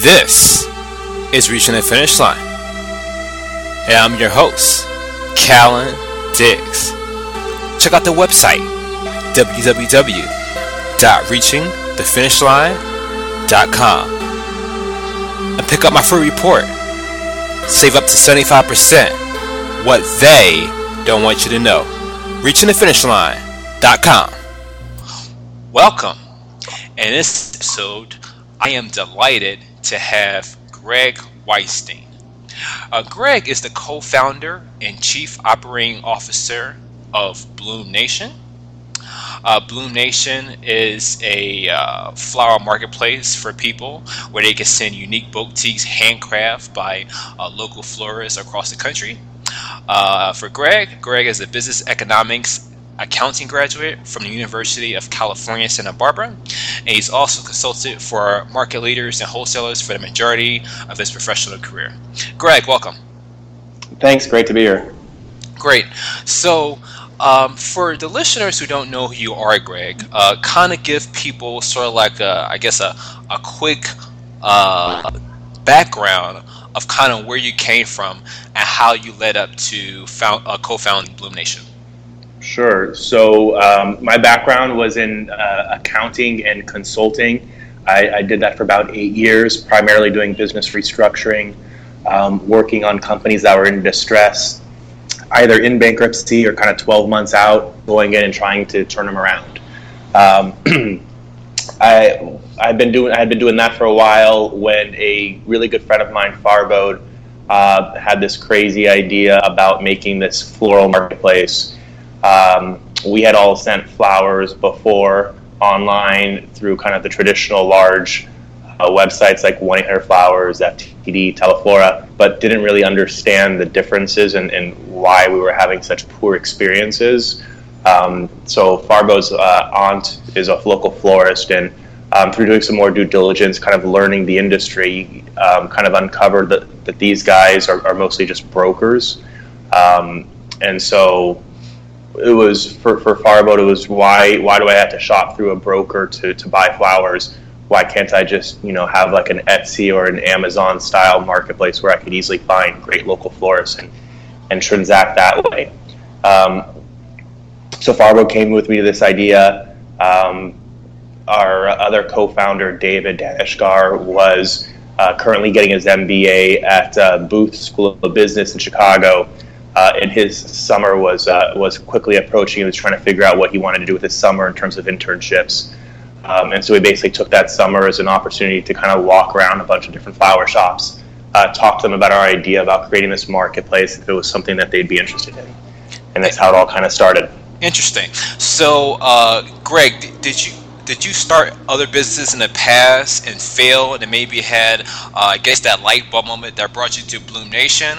This is Reaching the Finish Line. And I'm your host, Kallen Diggs. Check out the website www.reachingthefinishline.com and pick up my free report. Save up to 75% what they don't want you to know. ReachingTheFinishLine.com. Welcome. In this episode, I am delighted to have Greg Weinstein. Uh, Greg is the co founder and chief operating officer of Bloom Nation. Uh, Bloom Nation is a uh, flower marketplace for people where they can send unique boutiques handcrafted by uh, local florists across the country. Uh, for Greg, Greg is a business economics accounting graduate from the University of California, Santa Barbara, and he's also consulted for market leaders and wholesalers for the majority of his professional career. Greg, welcome. Thanks, great to be here. Great. So, um, for the listeners who don't know who you are, Greg, uh, kind of give people sort of like a, I guess a, a quick uh, background of kind of where you came from and how you led up to found, uh, co-founding Bloom Nation. Sure. So um, my background was in uh, accounting and consulting. I, I, did that for about eight years, primarily doing business restructuring, um, working on companies that were in distress, either in bankruptcy or kind of 12 months out, going in and trying to turn them around. Um, I I've been doing I had been doing that for a while when a really good friend of mine, Farbod, uh, had this crazy idea about making this floral marketplace. Um, we had all sent flowers before online through kind of the traditional large uh, websites like 1 800 Flowers, FTD, Teleflora, but didn't really understand the differences and, and why we were having such poor experiences. Um, so Farbod's uh, aunt is a local florist, and um, through doing some more due diligence, kind of learning the industry, um, kind of uncovered that, that these guys are, are mostly just brokers. Um, and so it was for, for Farbod, it was why why do I have to shop through a broker to, to buy flowers? Why can't I just you know have like an Etsy or an Amazon style marketplace where I could easily find great local florists and and transact that way? Um, so Farbod came with me to this idea. Um, our other co-founder David Daneshgar was uh, currently getting his MBA at uh, Booth School of Business in Chicago. Uh, and his summer was uh, was quickly approaching. He was trying to figure out what he wanted to do with his summer in terms of internships. Um, and so we basically took that summer as an opportunity to kind of walk around a bunch of different flower shops, uh, talk to them about our idea about creating this marketplace if it was something that they'd be interested in. And that's how it all kind of started. Interesting. So, uh, Greg, did you did you start other businesses in the past and fail and maybe had uh, I guess that light bulb moment that brought you to Bloom Nation?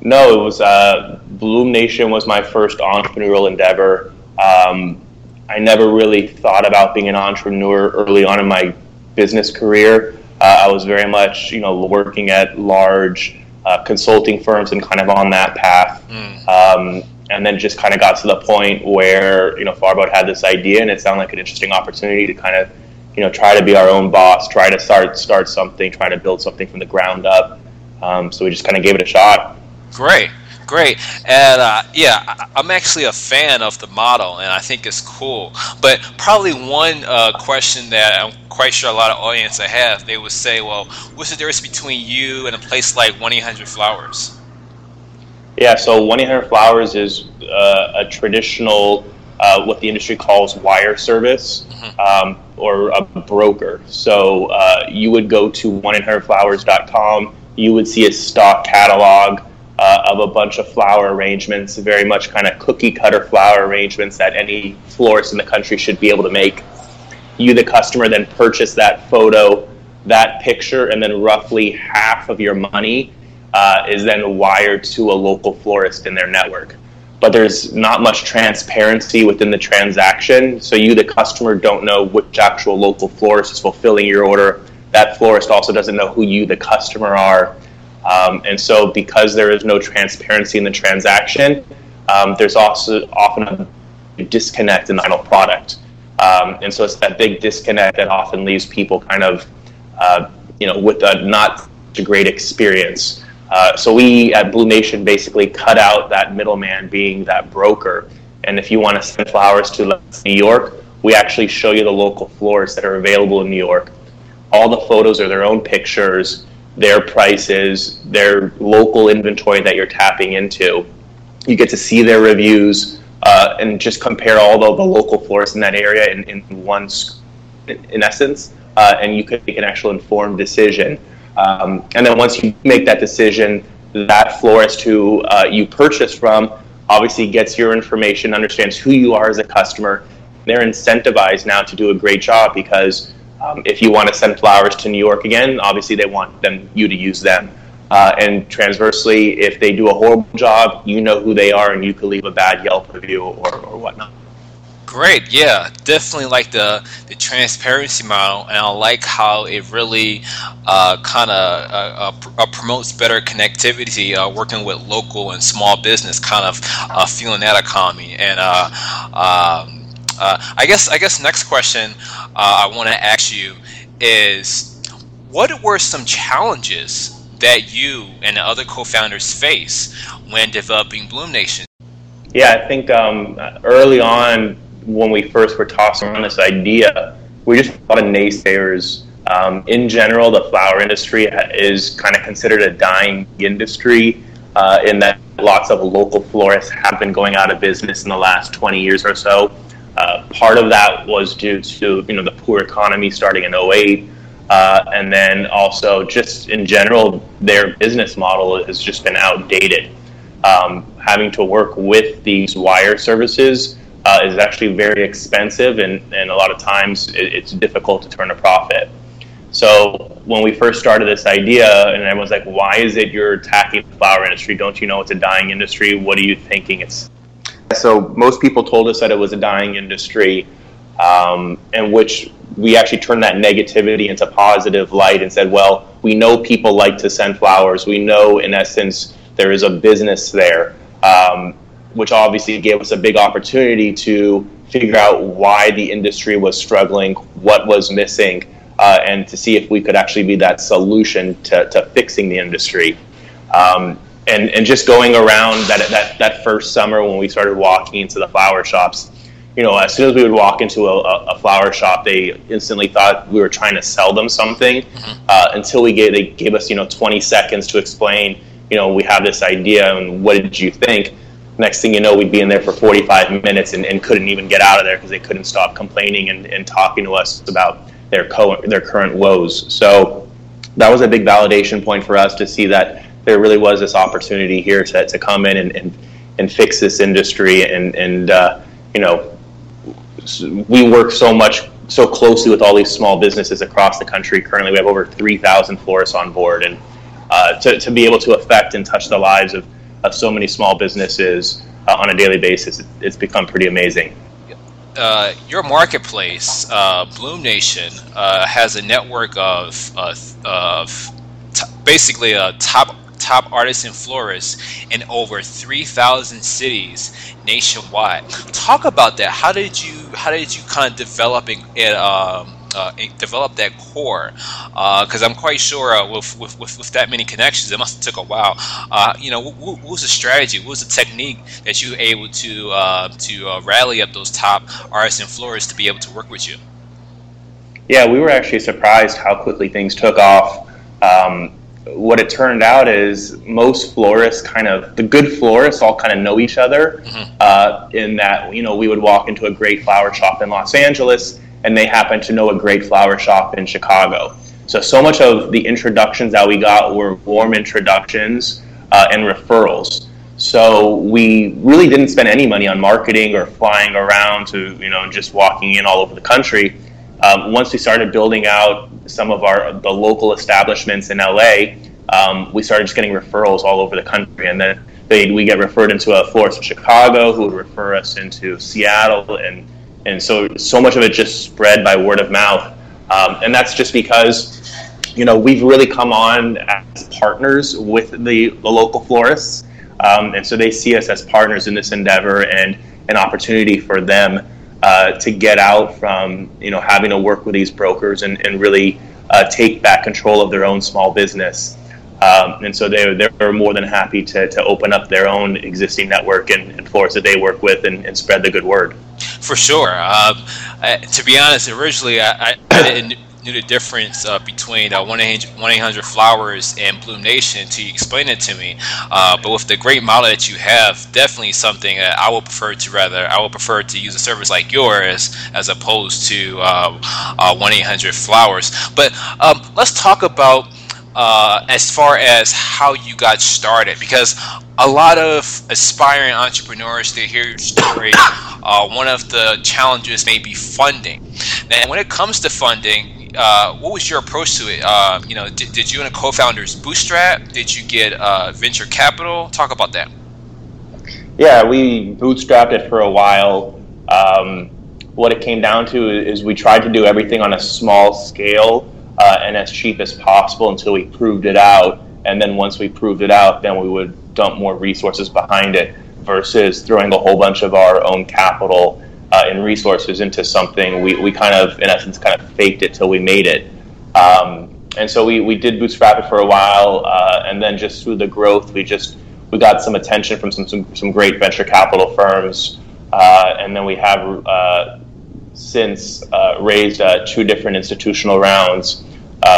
No, it was uh, Bloom Nation was my first entrepreneurial endeavor. Um, I never really thought about being an entrepreneur early on in my business career. Uh, I was very much, you know, working at large uh, consulting firms and kind of on that path. Mm. Um, and then just kind of got to the point where you know Farbod had this idea, and it sounded like an interesting opportunity to kind of you know try to be our own boss, try to start start something, try to build something from the ground up. Um, so we just kind of gave it a shot. Great, great, and uh, yeah, I'm actually a fan of the model, and I think it's cool. But probably one uh, question that I'm quite sure a lot of audience I have, they would say, "Well, what's the difference between you and a place like 1-800-Flowers?" Yeah, so 1 800 Flowers is uh, a traditional, uh, what the industry calls wire service mm-hmm. um, or a broker. So uh, you would go to 1 800flowers.com, you would see a stock catalog uh, of a bunch of flower arrangements, very much kind of cookie cutter flower arrangements that any florist in the country should be able to make. You, the customer, then purchase that photo, that picture, and then roughly half of your money uh, is then wired to a local florist in their network. But there's not much transparency within the transaction, so you, the customer, don't know which actual local florist is fulfilling your order. That florist also doesn't know who you, the customer, are. Um, and so, because there is no transparency in the transaction, um, there's also often a disconnect in the final product. Um, and so, it's that big disconnect that often leaves people kind of uh, you know, with a not a great experience. Uh, so we at Bloom Nation basically cut out that middleman being that broker. And if you want to send flowers to New York, we actually show you the local florists that are available in New York. All the photos are their own pictures, their prices, their local inventory that you're tapping into. You get to see their reviews uh, and just compare all the, the local florists in that area in, in one, in essence, uh, and you can make an actual informed decision. Um, and then once you make that decision, that florist who uh, you purchase from obviously gets your information, understands who you are as a customer. They're incentivized now to do a great job because um, if you want to send flowers to New York again, obviously they want them you to use them. Uh, and transversely, if they do a horrible job, you know who they are and you can leave a bad Yelp review or, or whatnot. Great, yeah, definitely like the the transparency model, and I like how it really uh, kind of uh, uh, promotes better connectivity, uh, working with local and small business, kind of uh, feeling that economy. And uh, I guess I guess next question I want to ask you is, what were some challenges that you and the other co-founders face when developing Bloom Nation? Yeah, I think um, early on when we first were tossing around this idea, we just a of naysayers. Um, in general, the flower industry is kind of considered a dying industry uh, in that lots of local florists have been going out of business in the last 20 years or so. Uh, part of that was due to you know the poor economy starting in 08, uh, and then also just in general their business model has just been outdated. Um, having to work with these wire services uh, is actually very expensive, and, and a lot of times it, it's difficult to turn a profit. So when we first started this idea, and everyone's like, "Why is it you're attacking the flower industry? Don't you know it's a dying industry? What are you thinking it's?" So most people told us that it was a dying industry, um, in which we actually turned that negativity into positive light and said, "Well, we know people like to send flowers. We know, in essence, there is a business there." Um, which obviously gave us a big opportunity to figure out why the industry was struggling, what was missing, uh, and to see if we could actually be that solution to, to fixing the industry. Um, and, and just going around that, that, that first summer when we started walking into the flower shops, you know, as soon as we would walk into a, a flower shop, they instantly thought we were trying to sell them something. Mm-hmm. Uh, until we gave they gave us, you know, 20 seconds to explain, you know, we have this idea and what did you think? next thing you know, we'd be in there for 45 minutes and, and couldn't even get out of there because they couldn't stop complaining and, and talking to us about their co- their current woes. So that was a big validation point for us to see that there really was this opportunity here to, to come in and, and, and fix this industry. And, and uh, you know, we work so much, so closely with all these small businesses across the country. Currently, we have over 3,000 florists on board. And uh, to, to be able to affect and touch the lives of of so many small businesses uh, on a daily basis, it's become pretty amazing. Uh, your marketplace, uh, Bloom Nation, uh, has a network of, of t- basically top top artists and florists in over 3,000 cities nationwide. Talk about that. How did you how did you kind of develop it? Um, uh, develop that core because uh, I'm quite sure uh, with, with, with, with, that many connections it must have took a while uh, you know what, what, was the strategy what was the technique that you were able to uh, to uh, rally up those top artists and florists to be able to work with you yeah we were actually surprised how quickly things took off um, what it turned out is most florists kind of the good florists all kind of know each other mm-hmm. in that you know we would walk into a great flower shop in Los Angeles and they happen to know a great flower shop in Chicago. So, so much of the introductions that we got were warm introductions uh, and referrals. So we really didn't spend any money on marketing or flying around to, you know, just walking in all over the country. Um, once we started building out some of our the local establishments in LA, um, we started just getting referrals all over the country, and then they, we get referred into a florist in Chicago, who would refer us into Seattle. And and so so much of it just spread by word of mouth, um, and that's just because you know we've really come on as partners with the, the local florists, um, and so they see us as partners in this endeavor and an opportunity for them uh, to get out from you know having to work with these brokers and, and really uh, take back control of their own small business. Um, and so they, they're more than happy to, to open up their own existing network and, and floors that they work with and, and spread the good word. For sure. Um, to be honest, originally I, I didn't knew the difference uh, between uh, 1-800 Flowers and Bloom Nation you explain it to me. Uh, but with the great model that you have, definitely something that I would prefer to rather I would prefer to use a service like yours as opposed to 1-800 uh, Flowers. But um, let's talk about uh, as far as how you got started because a lot of aspiring entrepreneurs they hear your story uh, one of the challenges may be funding and when it comes to funding uh, what was your approach to it? Uh, you know did, did, you and the co-founders bootstrap? Did you get uh, venture capital? Talk about that. Yeah we bootstrapped it for a while. Um, what it came down to is we tried to do everything on a small scale uh, and as cheap as possible until we proved it out. And then once we proved it out, then we would dump more resources behind it versus throwing a whole bunch of our own capital uh, and resources into something. We, we kind of, in essence, kind of faked it till we made it. Um, and so we, we did bootstrap it for a while, uh, and then just through the growth, we just we got some attention from some some, some great venture capital firms, uh, and then we have uh, since uh, raised uh, two different institutional rounds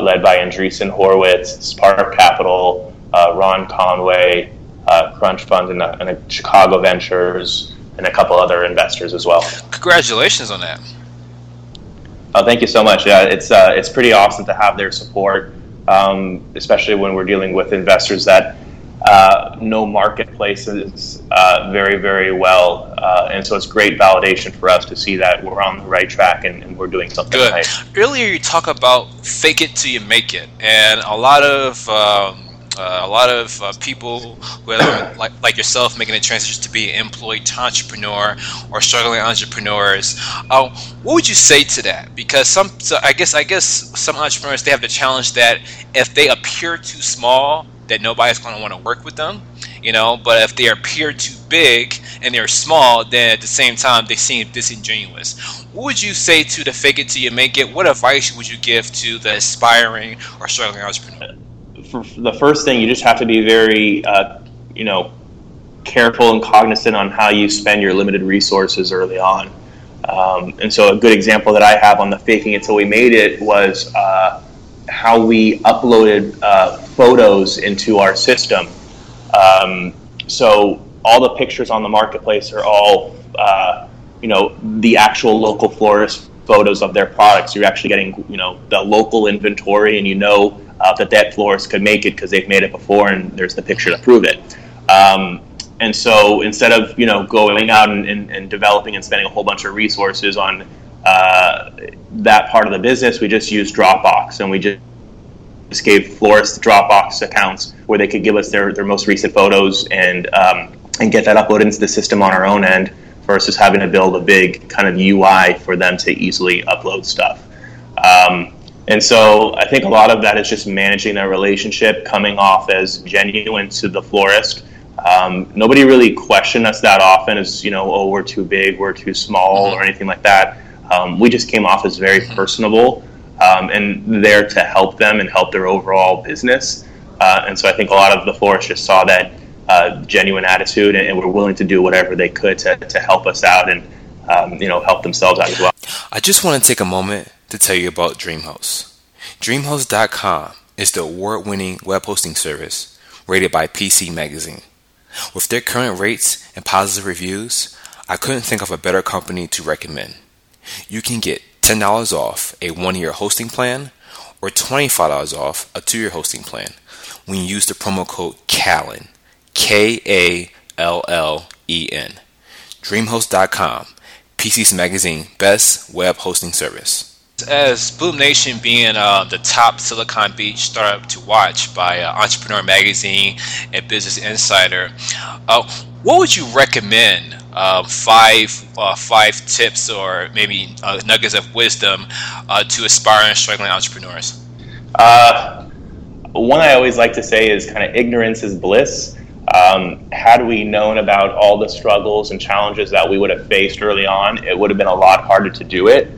led by Andreessen Horowitz, Spark Capital, Ron Conway, Crunch Fund, and, and Chicago Ventures, and a couple other investors as well. Congratulations on that. Oh, thank you so much. Yeah, it's uh, it's pretty awesome to have their support, um, especially when we're dealing with investors that uh, know marketplaces uh, very, very well. Uh, and so it's great validation for us to see that we're on the right track and, and we're doing something Good. right. Earlier, you talk about fake it till you make it. And a lot of. Um, uh, a lot of uh, people, like, like yourself, making a transition to be an employed entrepreneur or struggling entrepreneurs, uh, what would you say to that? Because some, so I guess, I guess some entrepreneurs they have the challenge that if they appear too small, that nobody's going to want to work with them, you know. But if they appear too big and they're small, then at the same time they seem disingenuous. What would you say to the fake it till you make it? What advice would you give to the aspiring or struggling entrepreneur? For the first thing, you just have to be very, uh, you know, careful and cognizant on how you spend your limited resources early on. Um, and so, a good example that I have on the faking until we made it was. Uh, how we uploaded uh, photos into our system. Um, so all the pictures on the marketplace are all, uh, you know, the actual local florist photos of their products. You're actually getting, you know, the local inventory, and you know uh, that that florist could make it because they've made it before, and there's the picture to prove it. Um, and so instead of you know going out and, and, and, developing and spending a whole bunch of resources on uh, that part of the business, we just used Dropbox and we just gave florists Dropbox accounts where they could give us their, their most recent photos and um, and get that uploaded into the system on our own end versus having to build a big kind of UI for them to easily upload stuff. Um, and so I think a lot of that is just managing their relationship, coming off as genuine to the florist. Um, nobody really questioned us that often as, you know, oh, we're too big, we're too small, mm-hmm. or anything like that. Um, we just came off as very personable um, and there to help them and help their overall business. Uh, and so I think a lot of the florists just saw that uh, genuine attitude and, and, were willing to do whatever they could to, to help us out and um, you know help themselves out as well. I just want to take a moment to tell you about DreamHost. DreamHost.com is the award-winning web hosting service rated by PC Magazine. With their current rates and positive reviews, I couldn't think of a better company to recommend. You can get $10 off a one year hosting plan or $25 off a two year hosting plan when you use the promo code KALLEN. K A L L E N. DreamHost.com, PC's Magazine best web hosting service. As Bloom Nation being uh, the top Silicon Beach startup to watch by uh, Entrepreneur Magazine and Business Insider, uh, what would you recommend uh, five uh, five tips or maybe uh, nuggets of wisdom uh, to aspiring struggling entrepreneurs? Uh, one I always like to say is kind of ignorance is bliss. Um, had we known about all the struggles and challenges that we would have faced early on, it would have been a lot harder to do it.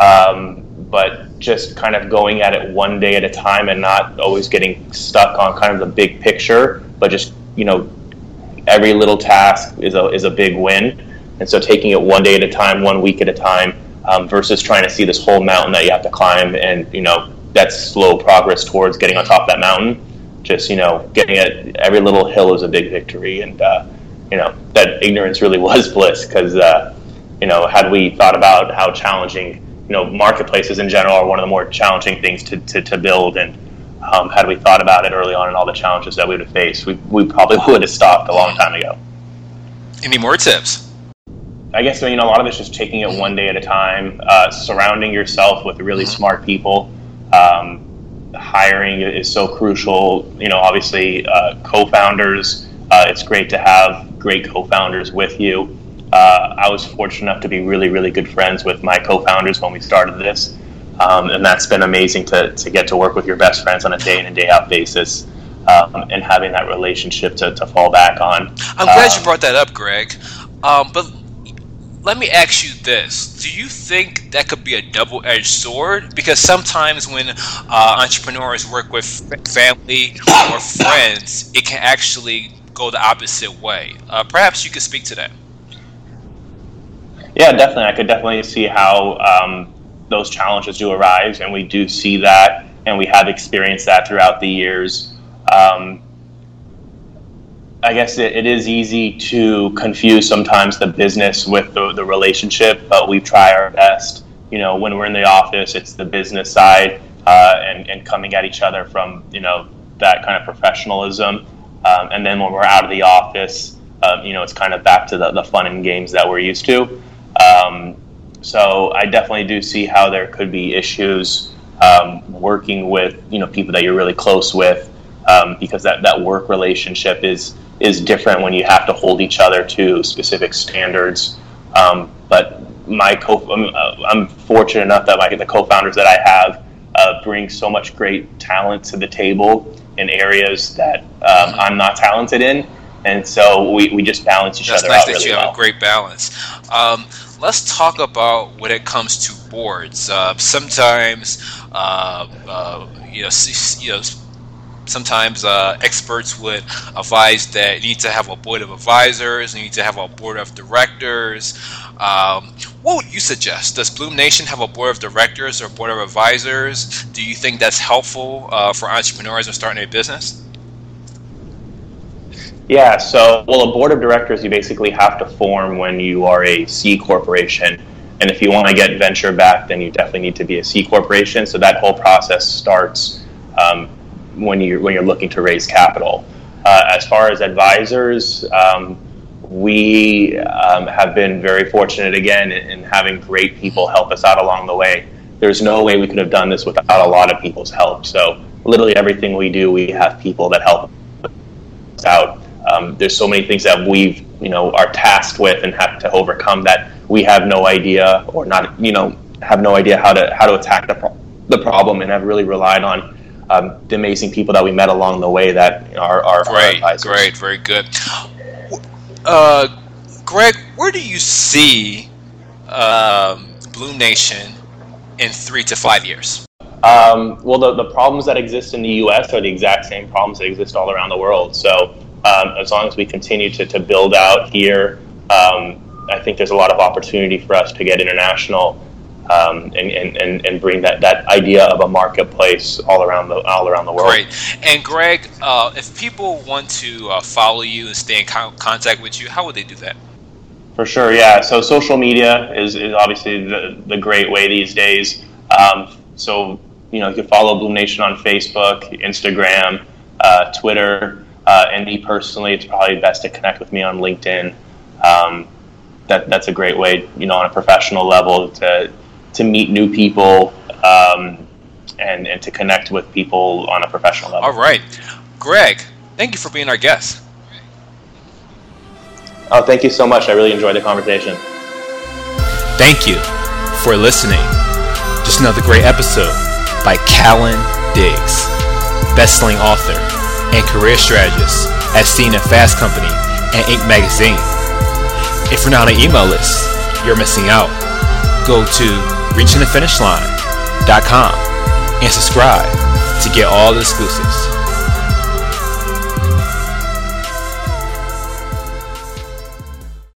Um, but just kind of going at it one day at a time and not always getting stuck on kind of the big picture, but just you know every little task is a is a big win, and so taking it one day at a time, one week at a time, um, versus trying to see this whole mountain that you have to climb, and you know that's slow progress towards getting on top of that mountain. Just you know getting it every little hill is a big victory, and uh, you know that ignorance really was bliss because uh, you know had we thought about how challenging you know marketplaces in general are one of the more challenging things to, to, to build. And um, had we thought about it early on and all the challenges that we would have faced we, we probably would have stopped a long time ago. Any more tips? I guess you know a lot of it's just taking it one day at a time uh, surrounding yourself with really mm-hmm. smart people. Um, hiring is so crucial you know obviously uh, co-founders uh, it's great to have great co-founders with you uh, I was fortunate enough to be really, really good friends with my co-founders when we started this, um, and that's been amazing to, to get to work with your best friends on a day in and day out basis, um, and having that relationship to, to fall back on. I'm glad um, you brought that up, Greg. Um, but let me ask you this: Do you think that could be a double-edged sword? Because sometimes when uh, entrepreneurs work with family or friends, it can actually go the opposite way. Uh, perhaps you could speak to that. Yeah, definitely. I could definitely see how um, those challenges do arise, and we do see that, and we have experienced that throughout the years. Um, I guess it, it is easy to confuse sometimes the business with the, the relationship, but we try our best. You know, when we're in the office, it's the business side uh, and, and coming at each other from, you know, that kind of professionalism. Um, and then when we're out of the office, um, you know, it's kind of back to the, the fun and games that we're used to. Um, so I definitely do see how there could be issues um, working with you know people that you're really close with um, because that, that work relationship is is different when you have to hold each other to specific standards. Um, but my co I'm, uh, I'm, fortunate enough that my the co-founders that I have uh, bring so much great talent to the table in areas that um, I'm not talented in and so we, we just balance each That's other nice out. That's nice that really you well. have a great balance. Um, let's talk about when it comes to boards. Uh, sometimes, uh, uh, you know, you know, sometimes uh, experts would advise that you need to have a board of advisors, you need to have a board of directors. Um, what would you suggest? Does Bloom Nation have a board of directors or board of advisors? Do you think that's helpful uh, for entrepreneurs who starting a business? Yeah, so, well, a board of directors you basically have to form when you are a C corporation. And if you want to get venture back, then you definitely need to be a C corporation. So that whole process starts um, when, you're, when you're looking to raise capital. Uh, as far as advisors, um, we um, have been very fortunate again in, in having great people help us out along the way. There's no way we could have done this without a lot of people's help. So, literally everything we do, we have people that help us out. Um, there's so many things that we've, you know, are tasked with and have to overcome that we have no idea or not, you know, have no idea how to how to attack the pro- the problem, and have really relied on um, the amazing people that we met along the way that you know, are, are great, great, very good. Uh, Greg, where do you see um, Bloom Nation in three to five years? Um, well, the, the problems that exist in the U.S. are the exact same problems that exist all around the world. So um, as long as we continue to, to build out here, um, I think there's a lot of opportunity for us to get international um, and, and, and bring that, that idea of a marketplace all around the all around the world. Great. And Greg, uh, if people want to uh, follow you and stay in contact with you, how would they do that? For sure, yeah. So social media is, is obviously the, the great way these days. Um, so you know you can follow Bloom Nation on Facebook, Instagram, uh, Twitter. Uh, and me personally, it's probably best to connect with me on LinkedIn. Um, that that's a great way, you know, on a professional level to to meet new people um, and and to connect with people on a professional level. All right, Greg, thank you for being our guest. Oh, thank you so much. I really enjoyed the conversation. Thank you for listening. Just another great episode by Kallen Diggs, best-selling author and career strategist as seen at Fast Company and Inc. magazine. If you're not on an email list, you're missing out. Go to Reaching the Finish Line and subscribe to get all the exclusives.